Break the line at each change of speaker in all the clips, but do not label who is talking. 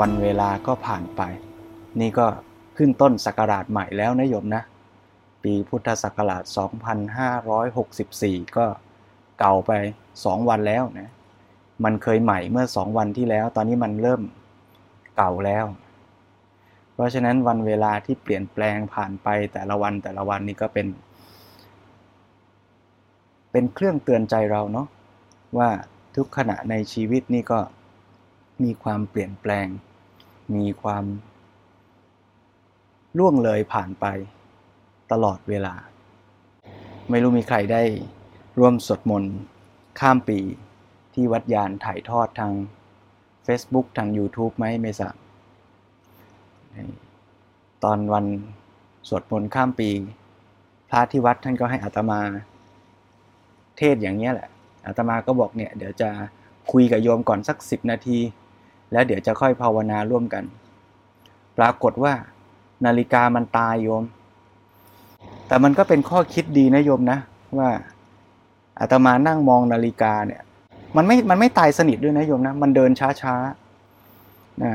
วันเวลาก็ผ่านไป นี่ก็ขึ้นต้นศักราชใหม่แล้วนะโยมนะ ปีพุทธศักราช 2564 ก็เก่าไป 2 วันแล้วนะ มันเคยใหม่เมื่อ 2 วันที่แล้ว ตอนนี้มันเริ่มเก่าแล้ว เพราะฉะนั้นวันเวลาที่เปลี่ยนแปลงผ่านไปแต่ละวันแต่ละวันนี่ก็เป็น เป็นเครื่องเตือนใจเราเนาะว่าทุกขณะในชีวิตนี่ก็มีความเปลี่ยนแปลง มีความล่วงเลยผ่านไปตลอดเวลา ไม่รู้มีใครได้ร่วมสวดมนต์ข้ามปีที่วัดยานถ่ายทอดทาง Facebook ทาง YouTube ไหมไม่ทราตอนวันสวดมนต์ข้ามปี พระที่วัดท่านก็ให้อัตมา เทศอย่างนี้แหละอาตมาก็บอกเนี่ย เดี๋ยวจะคุยกับโยมก่อนสักสิบนาที แล้วเดี๋ยวจะค่อยภาวนาร่วมกัน ปรากฏว่า นาฬิกามันตายโยม แต่มันก็เป็นข้อคิดดีนะโยมนะ ว่าอาตมานั่งมองนาฬิกาเนี่ย มันไม่มันไม่ตายสนิทด้วยนะโยมนะ มันเดินช้าช้านะ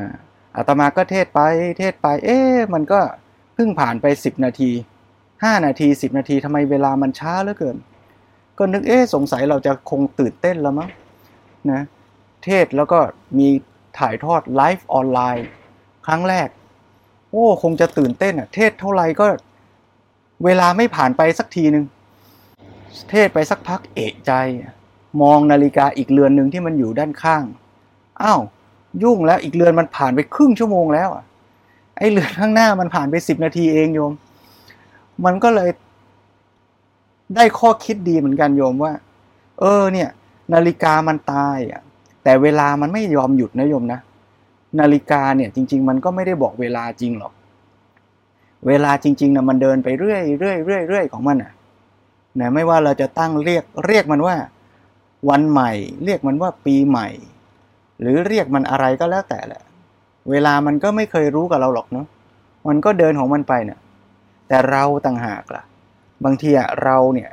อาตมาก็เทศไปเทศไป เอ๊ะมันก็เพิ่งผ่านไปสิบนาทีห้านาทีสิบนาทีทำไมเวลามันช้าเหลือเกิน ก็นึกเอ๊ะสงสัยเราจะคงตื่นเต้นแล้วมั้งนะเทศแล้วก็มี ถ่ายทอดไลฟ์ออนไลน์ ครั้งแรก โอ้ คงจะตื่นเต้นอะเทศเท่าไหร่ก็เวลาไม่ผ่านไปสักทีหนึ่งเทศไปสักพักเอกใจ มองนาฬิกาอีกเรือนหนึ่งที่มันอยู่ด้านข้างอ้าวยุ่งแล้วอีกเรือนมันผ่านไปครึ่งชั่วโมงแล้วอะไอ้เรือนข้างหน้ามันผ่านไปสิบนาทีเองโยม มันก็เลย ได้ข้อคิดดีเหมือนกันโยมว่า เออเนี่ย นาฬิกามันตายอะ แต่เวลามันไม่ยอมหยุดนะโยมนะ นาฬิกาเนี่ยจริง ๆ มันก็ไม่ได้บอกเวลาจริงหรอก เวลาจริงๆนะมันเดินไปเรื่อยเรื่อยเรื่อยเรื่อยของมันอะนะไม่ว่าเราจะตั้งเรียกเรียกมันว่า วันใหม่ เรียกมันว่าปีใหม่ หรือเรียกมันอะไรก็แล้วแต่แหละ เวลามันก็ไม่เคยรู้กับเราหรอกเนาะมันก็เดินของมันไปเนี่ยแต่เราต่างหากล่ะ บางทีอะเราเนี่ย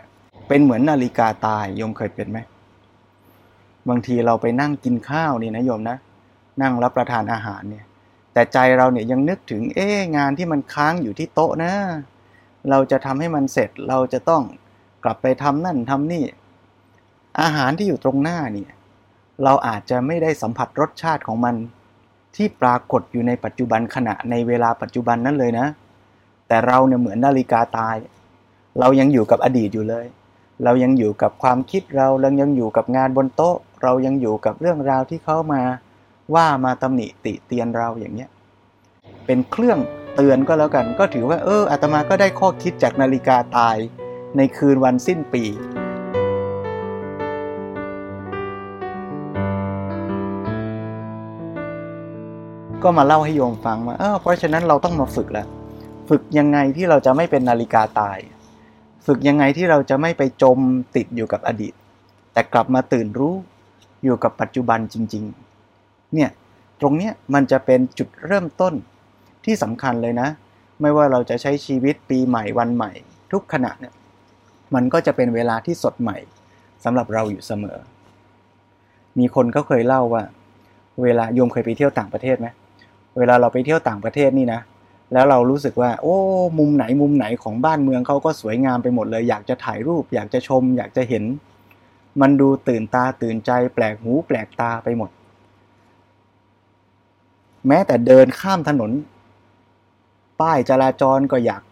เป็นเหมือนนาฬิกาตายโยมเคยเป็นไหม บางทีเราไปนั่งกินข้าวนี่นะโยมนะ นั่งรับประทานอาหารเนี่ย แต่ใจเราเนี่ยยังนึกถึงเอ๊งานที่มันค้างอยู่ที่โต๊ะนะ เราจะทำให้มันเสร็จเราจะต้องกลับไปทำนั่นทำนี่ อาหารที่อยู่ตรงหน้าเนี่ย เราอาจจะไม่ได้สัมผัสรสชาติของมัน ที่ปรากฏอยู่ในปัจจุบันขณะในเวลาปัจจุบันนั้นเลยนะ แต่เราเนี่ยเหมือนนาฬิกาตาย เรายังอยู่กับอดีตอยู่เลย เรายังอยู่กับความคิดเราเรายังอยู่กับงานบนโต๊ะ เรายังอยู่กับเรื่องราวที่เขามาว่ามาตำหนิติเตียนเราอย่างเนี้ยเป็นเครื่องเตือนก็แล้วกัน ก็ถือว่าเอออาตมาก็ได้ข้อคิดจากนาฬิกาตายในคืนวันสิ้นปี ก็มาเล่าให้โยมฟังว่าเออเพราะฉะนั้นเราต้องมาฝึกแล้ว ฝึกยังไงที่เราจะไม่เป็นนาฬิกาตาย ฝึกยังไงที่เราจะไม่ไปจมติดอยู่กับอดีต แต่กลับมาตื่นรู้ อยู่กับปัจจุบันจริง ๆ เนี่ยตรงเนี้ยมันจะเป็นจุดเริ่มต้นที่สำคัญเลยนะ ไม่ว่าเราจะใช้ชีวิตปีใหม่วันใหม่ ทุกขณะเนี่ยมันก็จะเป็นเวลาที่สดใหม่สำหรับเราอยู่เสมอ มีคนเขาเคยเล่าว่า เวลาโยมเคยไปเที่ยวต่างประเทศไหมเวลาเราไปเที่ยวต่างประเทศนี่นะ แล้วเรารู้สึกว่า โอ้ มุมไหนมุมไหนของบ้านเมืองเขาก็สวยงามไปหมดเลย อยากจะถ่ายรูป อยากจะชม อยากจะเห็น มันดูตื่นตาตื่นใจ แปลกหูแปลกตาไปหมด แม้แต่เดินข้ามถนน ป้ายจราจรก็อยาก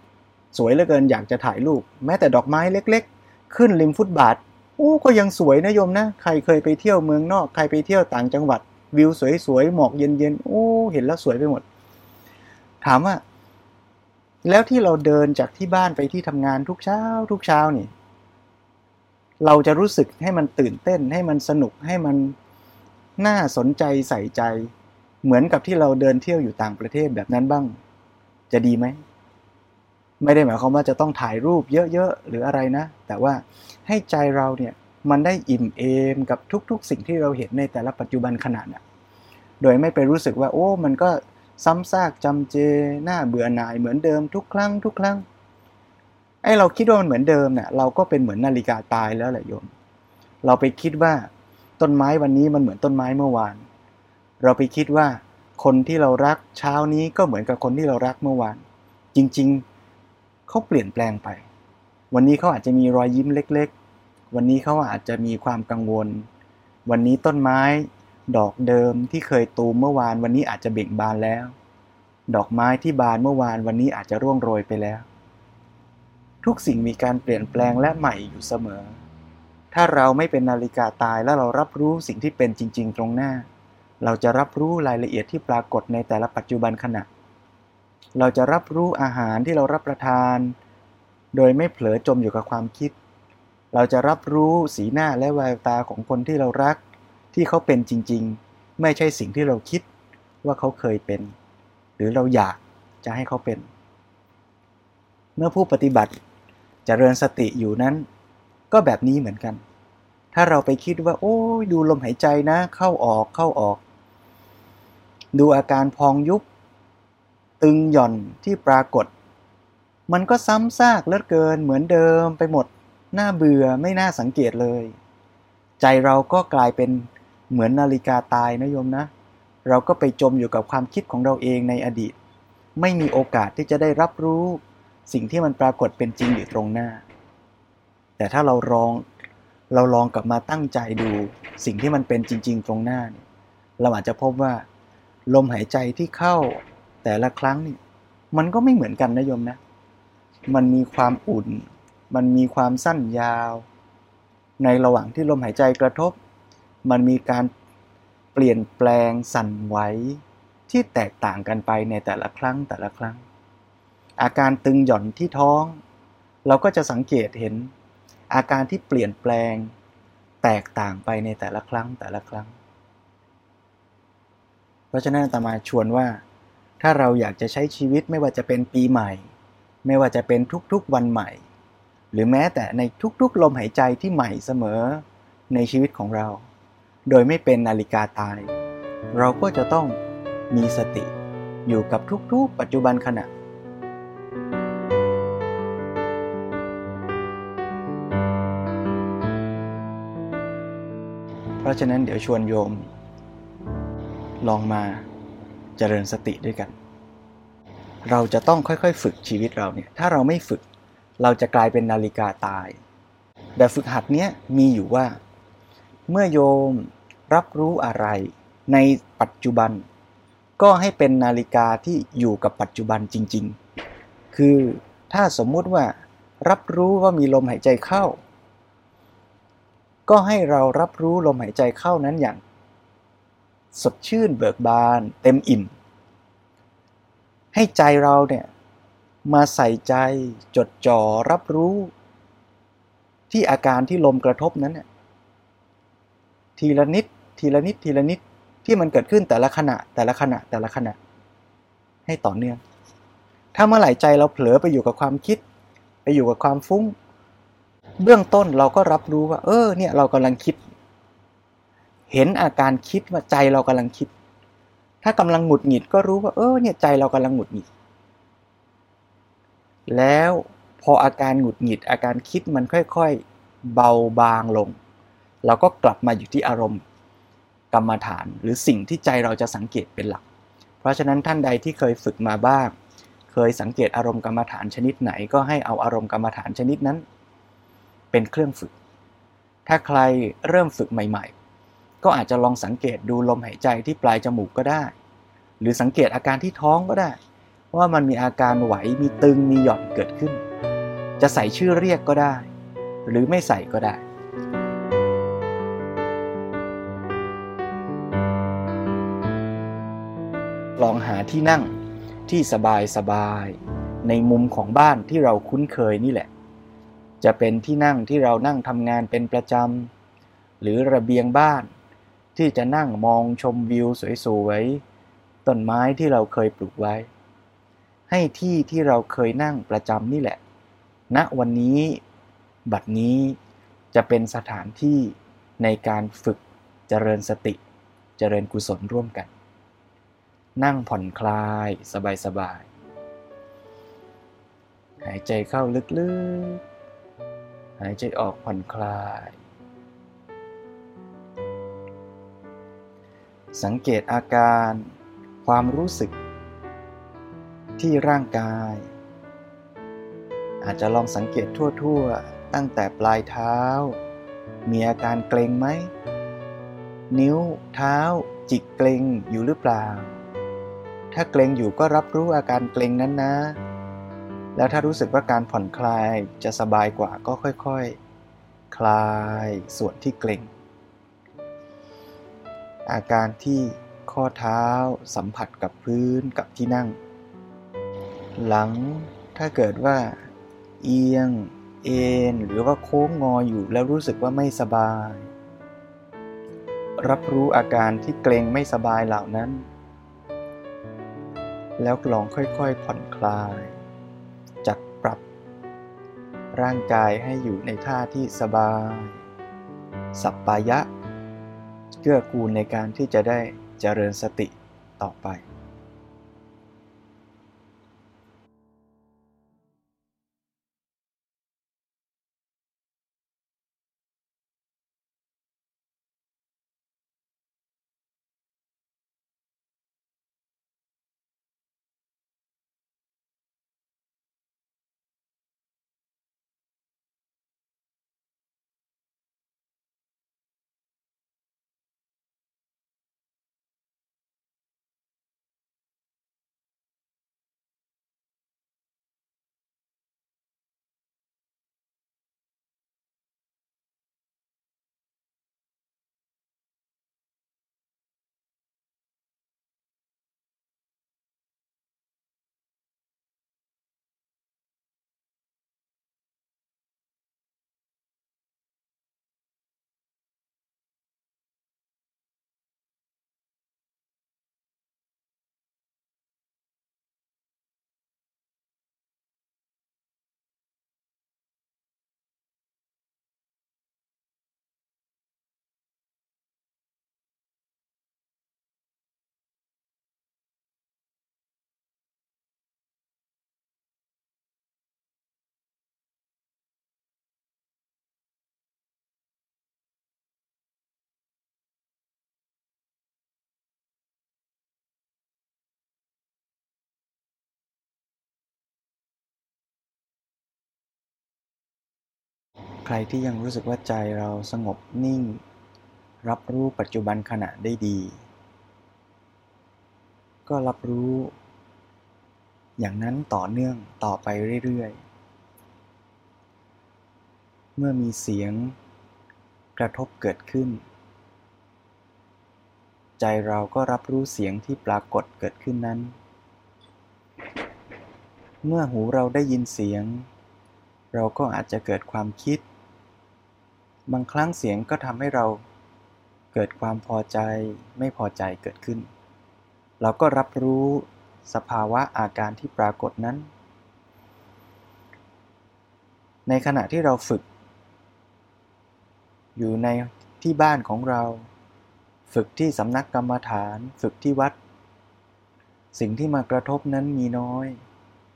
สวยเหลือเกินอยากจะถ่ายรูป แม้แต่ดอกไม้เล็กๆ ขึ้นริมฟุตบาทโอ้ก็ยังสวยนะโยมนะ ใครเคยไปเที่ยวเมืองนอก ใครไปเที่ยวต่างจังหวัด วิวสวยๆหมอกเย็นๆโอ้เห็นแล้วสวยไปหมด ถามว่า แล้วที่เราเดินจากที่บ้านไปที่ทำงานทุกเช้า ทุกเช้านี่ เราจะรู้สึกให้มันตื่นเต้น ให้มันสนุกให้มันน่าสนใจใส่ใจ เหมือนกับที่เราเดินเที่ยวอยู่ต่างประเทศแบบนั้นบ้าง จะดีไหมไม่ได้หมายความว่าจะต้องถ่ายรูปเยอะๆหรืออะไรนะ แต่ว่าให้ใจเราเนี่ยมันได้อิ่มเอมกับทุกๆ สิ่งที่เราเห็นในแต่ละปัจจุบันขนาดน่ะโดยไม่ไปรู้สึกว่า โอ้ มันก็ซ้ำซากจำเจ หน้าเบื่อหน่ายเหมือนเดิมทุกครั้งทุกครั้ง ไอ้เราคิดว่ามันเหมือนเดิมเนี่ยเราก็เป็นเหมือนนาฬิกาตายแล้วแหละโยม เราไปคิดว่าต้นไม้วันนี้มันเหมือนต้นไม้เมื่อวาน เราไปคิดว่าคนที่เรารักเช้านี้ก็เหมือนกับคนที่เรารักเมื่อวาน จริงๆเขาเปลี่ยนแปลงไป วันนี้เขาอาจจะมีรอยยิ้มเล็ก ๆ วันนี้เขาอาจจะมีความกังวล วันนี้ต้นไม้ ดอกเดิมที่เคยตูมเมื่อวาน วันนี้อาจจะเบ่งบานแล้ว ดอกไม้ที่บานเมื่อวาน วันนี้อาจจะร่วงโรยไปแล้ว ทุกสิ่งมีการเปลี่ยนแปลงและใหม่อยู่เสมอ ถ้าเราไม่เป็นนาฬิกาตายแล้วเรารับรู้สิ่งที่เป็นจริง ๆ ตรงหน้า เราจะรับรู้รายละเอียดที่ปรากฏในแต่ละปัจจุบันขณะ เราจะรับรู้อาหารที่เรารับประทาน โดยไม่เผลอจมอยู่กับความคิด เราจะรับรู้สีหน้าและแววตาของคนที่เรารัก ที่เขาเป็นจริง ๆ ไม่ใช่สิ่งที่เราคิดว่าเขาเคยเป็น หรือเราอยากจะให้เขาเป็น เมื่อผู้ปฏิบัติ จเจริญสติอยู่นั้น ก็แบบนี้เหมือนกัน ถ้าเราไปคิดว่า โอ้ยดูลมหายใจนะ เข้าออกเข้าออก ดูอาการพองยุบ ตึงหย่อนที่ปรากฏ มันก็ซ้ำซากเลือเกินเหมือนเดิมไปหมดน่าเบื่อไม่น่าสังเกตเลย ใจเราก็กลายเป็นเหมือนนาฬิกาตายนะโยมนะ เราก็ไปจมอยู่กับความคิดของเราเองในอดีต ไม่มีโอกาสที่จะได้รับรู้ สิ่งที่มันปรากฏเป็นจริงอยู่ตรงหน้า แต่ถ้าเราลองเราลองกลับมาตั้งใจดูสิ่งที่มันเป็นจริง ๆ ตรงหน้าเนี่ยเราอาจจะพบว่า ลมหายใจที่เข้าแต่ละครั้งนี่มันก็ไม่เหมือนกันนะโยมนะ มันมีความอุ่น มันมีความสั้นยาว ในระหว่างที่ลมหายใจกระทบ มันมีการเปลี่ยนแปลงสั่นไหวที่แตกต่างกันไปในแต่ละครั้งแต่ละครั้ง อาการตึงหย่อนที่ท้อง เราก็จะสังเกตเห็น อาการที่เปลี่ยนแปลง แตกต่างไปในแต่ละครั้งแต่ละครั้ง เพราะฉะนั้นตมาชวนว่า ถ้าเราอยากจะใช้ชีวิตไม่ว่าจะเป็นปีใหม่ ไม่ว่าจะเป็นทุกๆวันใหม่ หรือแม้แต่ในทุกๆลมหายใจที่ใหม่เสมอในชีวิตของเรา โดยไม่เป็นนาฬิกาตาย เราก็จะต้องมีสติอยู่กับทุกๆปัจจุบันขณะ เพราะฉะนั้นเดี๋ยวชวนโยม ลองมาเจริญสติด้วยกัน เราจะต้องค่อยๆ ฝึกชีวิตเราเนี่ย ถ้าเราไม่ฝึก เราจะกลายเป็นนาฬิกาตาย แบบฝึกหัดเนี้ยมีอยู่ว่า เมื่อโยมรับรู้อะไรในปัจจุบัน ก็ให้เป็นนาฬิกาที่อยู่กับปัจจุบันจริง ๆ คือถ้าสมมุติว่ารับรู้ว่ามีลมหายใจเข้า ก็ให้เรารับรู้ลมหายใจเข้านั้นอย่าง สดชื่นเบิกบานเต็มอิ่ม ให้ใจเราเนี่ยมาใส่ใจจดจ่อรับรู้ ที่อาการที่ลมกระทบนั้นเนี่ยทีละนิด ทีละนิด ทีละนิดที่มันเกิดขึ้นแต่ละขณะ แต่ละขณะแต่ละขณะ ให้ต่อเนื่อง ถ้าเมื่อไหร่ใจเราเผลอไปอยู่กับความคิด ไปอยู่กับความฟุ้ง เบื้องต้นเราก็รับรู้ว่า เออ เนี่ยเรากำลังคิด เห็นอาการคิดว่าใจเรากำลังคิด ถ้ากำลังหงุดหงิดก็รู้ว่า เออ เนี่ยใจเรากำลังหงุดหงิด แล้วพออาการหงุดหงิด อาการคิดมันค่อยๆ เบาบางลง เราก็กลับมาอยู่ที่อารมณ์กรรมฐาน หรือสิ่งที่ใจเราจะสังเกตเป็นหลัก เพราะฉะนั้นท่านใดที่เคยฝึกมาบ้าง เคยสังเกตอารมณ์กรรมฐานชนิดไหน ก็ให้เอาอารมณ์กรรมฐานชนิดนั้น เป็นเครื่องฝึก ถ้าใครเริ่มฝึกใหม่ๆ ก็อาจจะลองสังเกตดูลมหายใจที่ปลายจมูกก็ได้ หรือสังเกตอาการที่ท้องก็ได้ ว่ามันมีอาการไหวมีตึงมีหย่อนเกิดขึ้น จะใส่ชื่อเรียกก็ได้ หรือไม่ใส่ก็ได้ลองหาที่นั่งที่สบายสบาย ในมุมของบ้านที่เราคุ้นเคยนี่แหละ จะเป็นที่นั่งที่เรานั่งทำงานเป็นประจำ หรือระเบียงบ้าน ที่จะนั่งมองชมวิวสวยๆ ต้นไม้ที่เราเคยปลูกไว้ ให้ที่ที่เราเคยนั่งประจำนี่แหละณวันนี้ บัดนี้จะเป็นสถานที่ในการฝึกเจริญสติ เจริญกุศลร่วมกัน นั่งผ่อนคลายสบายๆหายใจเข้าลึกๆ หายใจออกผ่อนคลาย สังเกตอาการความรู้สึก ที่ร่างกาย อาจจะลองสังเกตทั่วๆ ตั้งแต่ปลายเท้า มีอาการเกร็งไหม นิ้วเท้า จิกเกร็งอยู่หรือเปล่า ถ้าเกร็งอยู่ก็รับรู้อาการเกร็งนั้นนะ แล้วถ้ารู้สึกว่าการผ่อนคลายจะสบายกว่าก็ค่อยๆคลายส่วนที่เกร็ง อาการที่ข้อเท้าสัมผัสกับพื้นกับที่นั่ง หลังถ้าเกิดว่า เอียง เอ็นหรือว่าโค้งงออยู่แล้วรู้สึกว่าไม่สบาย รับรู้อาการที่เกรงไม่สบายเหล่านั้น แล้วลองค่อยๆผ่อนคลาย ร่างกายให้อยู่ในท่าที่สบาย สัปปายะ เกื้อกูลในการที่จะได้เจริญสติต่อไป รที่ยังรู้สึกว่าใจเราสงบนิ่ง รับรู้ปัจจุบันขณะได้ดี ก็รับรู้ อย่างนั้นต่อเนื่องต่อไปเรื่อยๆ เมื่อมีเสียงกระทบเกิดขึ้น ใจเราก็รับรู้เสียงที่ปรากฏเกิดขึ้นนั้น เมื่อหูเราได้ยินเสียงเราก็อาจจะเกิดความคิด บางครั้งเสียงก็ทำให้เราเกิดความพอใจไม่พอใจเกิดขึ้น เราก็รับรู้สภาวะอาการที่ปรากฏนั้น ในขณะที่เราฝึก อยู่ในที่บ้านของเรา ฝึกที่สำนักกรรมฐาน ฝึกที่วัด สิ่งที่มากระทบนั้นมีน้อย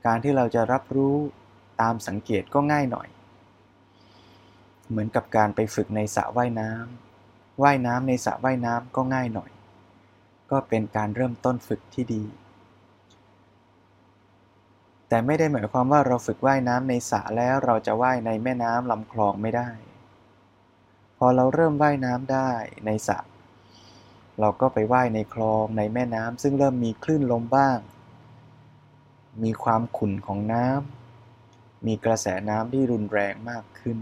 การที่เราจะรับรู้ตามสังเกตก็ง่ายหน่อย เหมือนกับการไปฝึกในสระว่ายน้ำว่ายน้ำในสระว่ายน้ำก็ง่ายหน่อย ก็เป็นการเริ่มต้นฝึกที่ดี แต่ไม่ได้หมายความว่าเราฝึกว่ายน้ำในสระแล้วเราจะว่ายในแม่น้ำลำคลองไม่ได้ พอเราเริ่มว่ายน้ำได้ในสระเราก็ไปว่ายในคลองในแม่น้ำซึ่งเริ่มมีคลื่นลมบ้าง มีความขุ่นของน้ำมีกระแสน้ำที่รุนแรงมากขึ้น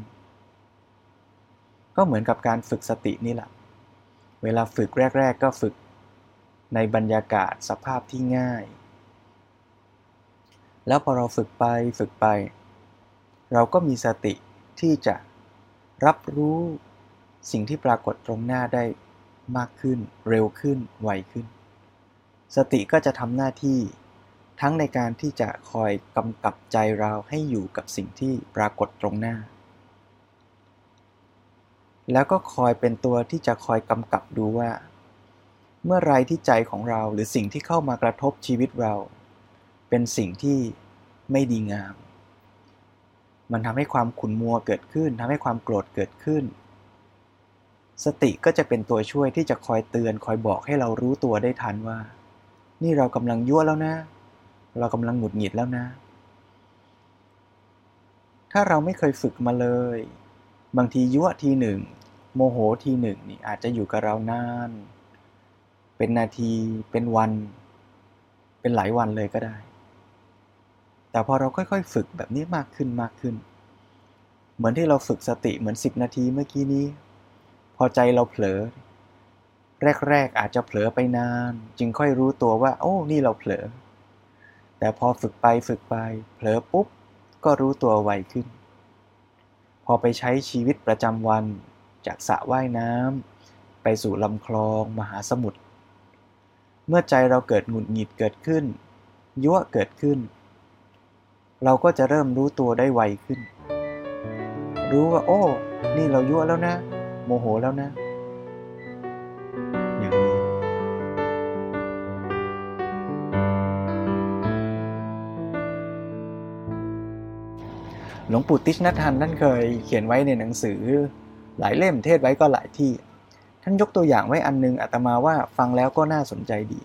ก็เหมือนกับการฝึกสตินี่แหละ เวลาฝึกแรก ๆ ก็ฝึกในบรรยากาศสภาพที่ง่าย แล้วพอเราฝึกไปฝึกไป เราก็มีสติที่จะรับรู้สิ่งที่ปรากฏตรงหน้าได้มากขึ้น เร็วขึ้น ไวขึ้น สติก็จะทำหน้าที่ทั้งในการที่จะคอยกำกับใจเราให้อยู่กับสิ่งที่ปรากฏตรงหน้า แล้วก็คอยเป็นตัวที่จะคอยกำกับดูว่า เมื่อไรที่ใจของเราหรือสิ่งที่เข้ามากระทบชีวิตเรา เป็นสิ่งที่ไม่ดีงาม มันทำให้ความขุ่นมัวเกิดขึ้นทำให้ความโกรธเกิดขึ้น สติก็จะเป็นตัวช่วยที่จะคอยเตือนคอยบอกให้เรารู้ตัวได้ทันว่า นี่เรากำลังยั่วแล้วนะ เรากำลังหงุดหงิดแล้วนะ ถ้าเราไม่เคยฝึกมาเลย บางทียั่วทีหนึ่ง โมโหทีหนึ่งนี่อาจจะอยู่กับเรานาน เป็นนาทีเป็นวัน เป็นหลายวันเลยก็ได้ แต่พอเราค่อย ๆ ฝึกแบบนี้มากขึ้นมากขึ้น เหมือนที่เราฝึกสติเหมือนสิบนาทีเมื่อกี้นี้ พอใจเราเผลอ แรก ๆ อาจจะเผลอไปนาน จึงค่อยรู้ตัวว่า โอ้ นี่เราเผลอ แต่พอฝึกไปฝึกไป เผลอปุ๊บ ก็รู้ตัวไวขึ้น พอไปใช้ชีวิตประจำวัน จากสระว่ายน้ำไปสู่ลำคลองมหาสมุทรเมื่อใจเราเกิดหงุดหงิดเกิดขึ้น ยั่วเกิดขึ้น เราก็จะเริ่มรู้ตัวได้ไวขึ้น รู้ว่า โอ้ นี่เรายั่วแล้วนะ โมโหแล้วนะ ลวงปู่ติชนัทันท่านเคยเขียนไว้ในหนังสือ หลายเล่มเทศไว้ก็หลายที่ ท่านยกตัวอย่างไว้อันนึงอาตมาว่าฟังแล้วก็น่าสนใจดี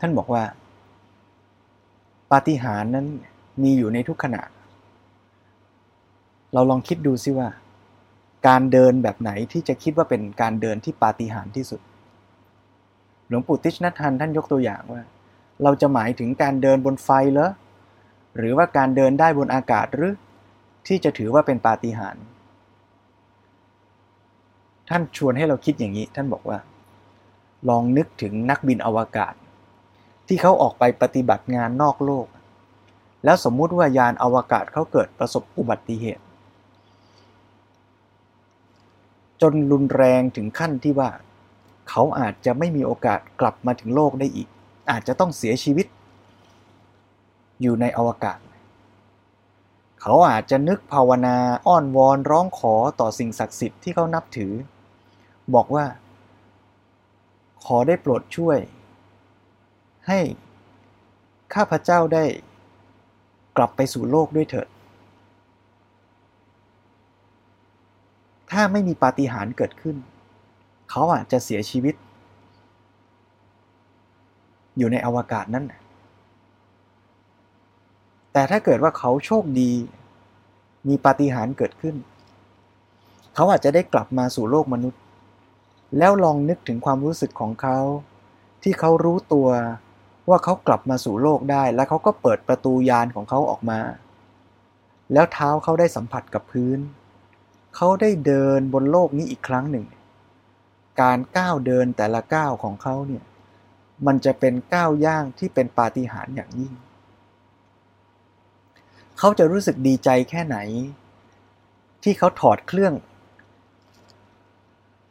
ท่านบอกว่า ปาฏิหาริย์นั้นมีอยู่ในทุกขณะ เราลองคิดดูซิว่า การเดินแบบไหนที่จะคิดว่าเป็นการเดินที่ปาฏิหาริย์ที่สุด หลวงปู่ติชนัทันท่านยกตัวอย่างว่า เราจะหมายถึงการเดินบนไฟเหรอหรือว่าการเดินได้บนอากาศหรือ ที่จะถือว่าเป็นปาฏิหาริย์ท่านชวนให้เราคิดอย่างนี้ ท่านบอกว่า ลองนึกถึงนักบินอวกาศ ที่เขาออกไปปฏิบัติงานนอกโลก แล้วสมมุติว่ายานอวกาศเขาเกิดประสบอุบัติเหตุ จนรุนแรงถึงขั้นที่ว่า เขาอาจจะไม่มีโอกาสกลับมาถึงโลกได้อีก อาจจะต้องเสียชีวิต อยู่ในอวกาศ เขาอาจจะนึกภาวนาอ้อนวอนร้องขอต่อสิ่งศักดิ์สิทธิ์ที่เขานับถือ บอกว่า ขอได้โปรดช่วย ให้ข้าพเจ้าได้กลับไปสู่โลกด้วยเถิด ถ้าไม่มีปาฏิหาริย์เกิดขึ้น เขาอาจจะเสียชีวิต อยู่ในอวกาศนั่น แต่ถ้าเกิดว่าเขาโชคดี มีปาฏิหาริย์เกิดขึ้น เขาอาจจะได้กลับมาสู่โลกมนุษย์ แล้วลองนึกถึงความรู้สึกของเขา ที่เขารู้ตัวว่าเขากลับมาสู่โลกได้ แล้วเขาก็เปิดประตูยานของเขาออกมา แล้วเท้าเขาได้สัมผัสกับพื้น เขาได้เดินบนโลกนี้อีกครั้งหนึ่ง การก้าวเดินแต่ละก้าวของเขาเนี่ย มันจะเป็นก้าวย่างที่เป็นปาฏิหาริย์อย่างยิ่ง เขาจะรู้สึกดีใจแค่ไหน ที่เขาถอดเครื่อง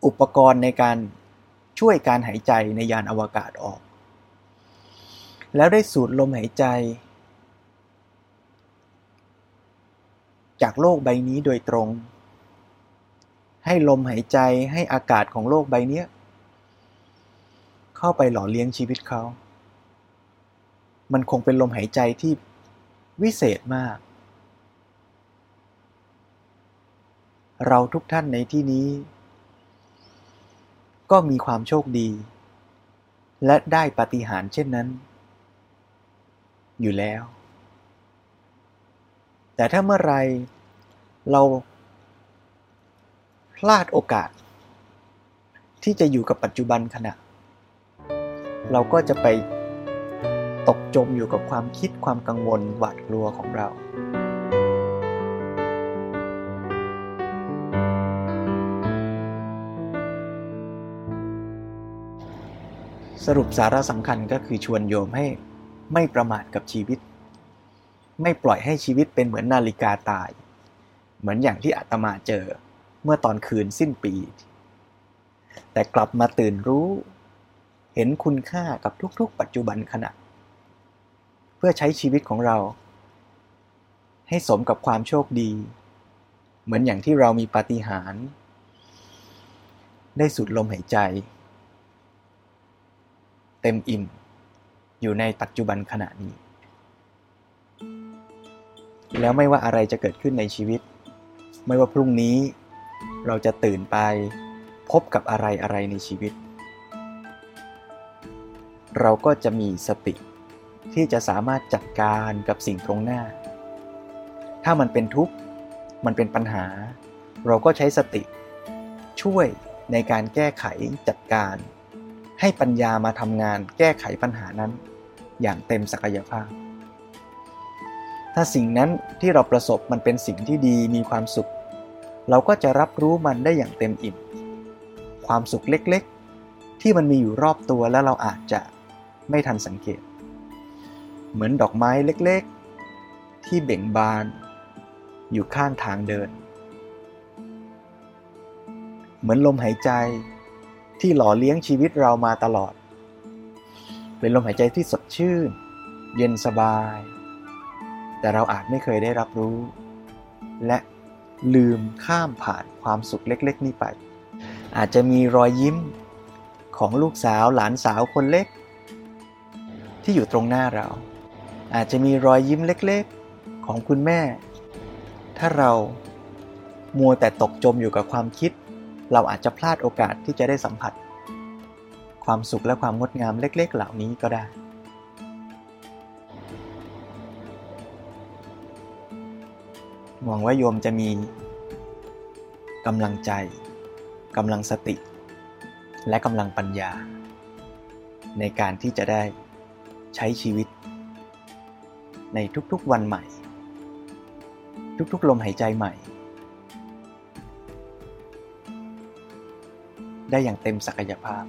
อุปกรณ์ในการช่วยการหายใจในยานอวกาศออก แล้วได้สูดลมหายใจ จากโลกใบนี้โดยตรง ให้ลมหายใจให้อากาศของโลกใบนี้เข้าไปหล่อเลี้ยงชีวิตเขา มันคงเป็นลมหายใจที่ วิเศษมาก เราทุกท่านในที่นี้ ก็มีความโชคดี และได้ปฏิหารเช่นนั้น อยู่แล้ว แต่ถ้าเมื่อไรเราพลาดโอกาส ที่จะอยู่กับปัจจุบันขณะ เราก็จะไป ตกจมอยู่กับความคิดความกังวลหวาดกลัวของเรา สรุปสาระสำคัญก็คือชวนโยมให้ไม่ประมาทกับชีวิต ไม่ปล่อยให้ชีวิตเป็นเหมือนนาฬิกาตาย เหมือนอย่างที่อาตมาเจอเมื่อตอนคืนสิ้นปี แต่กลับมาตื่นรู้ เห็นคุณค่ากับทุกๆ ปัจจุบันขณะ พื่อใช้ชีวิตของเรา ให้สมกับความโชคดี เหมือนอย่างที่เรามีปาฏิหาริย์ได้สุดลมหายใจ เต็มอิ่ม อยู่ในปัจจุบันขณะนี้ แล้วไม่ว่าอะไรจะเกิดขึ้นในชีวิต ไม่ว่าพรุ่งนี้ เราจะตื่นไปพบกับอะไรอะไรในชีวิต เราก็จะมีสติ ที่จะสามารถจัดการกับสิ่งตรงหน้า ถ้ามันเป็นทุกข์ มันเป็นปัญหา เราก็ใช้สติ ช่วยในการแก้ไขจัดการ ให้ปัญญามาทำงานแก้ไขปัญหานั้น อย่างเต็มศักยภาพ ถ้าสิ่งนั้นที่เราประสบมันเป็นสิ่งที่ดีมีความสุข เราก็จะรับรู้มันได้อย่างเต็มอิ่ม ความสุขเล็กๆ ที่มันมีอยู่รอบตัวแล้วเราอาจจะไม่ทันสังเกต เหมือนดอกไม้เล็กๆ ที่เบ่งบาน อยู่ข้างทางเดิน เหมือนลมหายใจที่หล่อเลี้ยงชีวิตเรามาตลอด เป็นลมหายใจที่สดชื่น เย็นสบาย แต่เราอาจไม่เคยได้รับรู้ และลืมข้ามผ่านความสุขเล็ก ๆ นี้ไป อาจจะมีรอยยิ้มของลูกสาวหลานสาวคนเล็ก ที่อยู่ตรงหน้าเรา อาจจะมีรอยยิ้มเล็กๆ ของคุณแม่ ถ้าเรามัวแต่ตกจมอยู่กับความคิด เราอาจจะพลาดโอกาสที่จะได้สัมผัส ความสุขและความงดงามเล็ก ๆ เหล่านี้ก็ได้ หวังว่าโยมจะมีกำลังใจกำลังสติ และกำลังปัญญา ในการที่จะได้ใช้ชีวิต ในทุกๆวันใหม่ ทุกๆลมหายใจใหม่ ได้อย่างเต็มศักยภาพ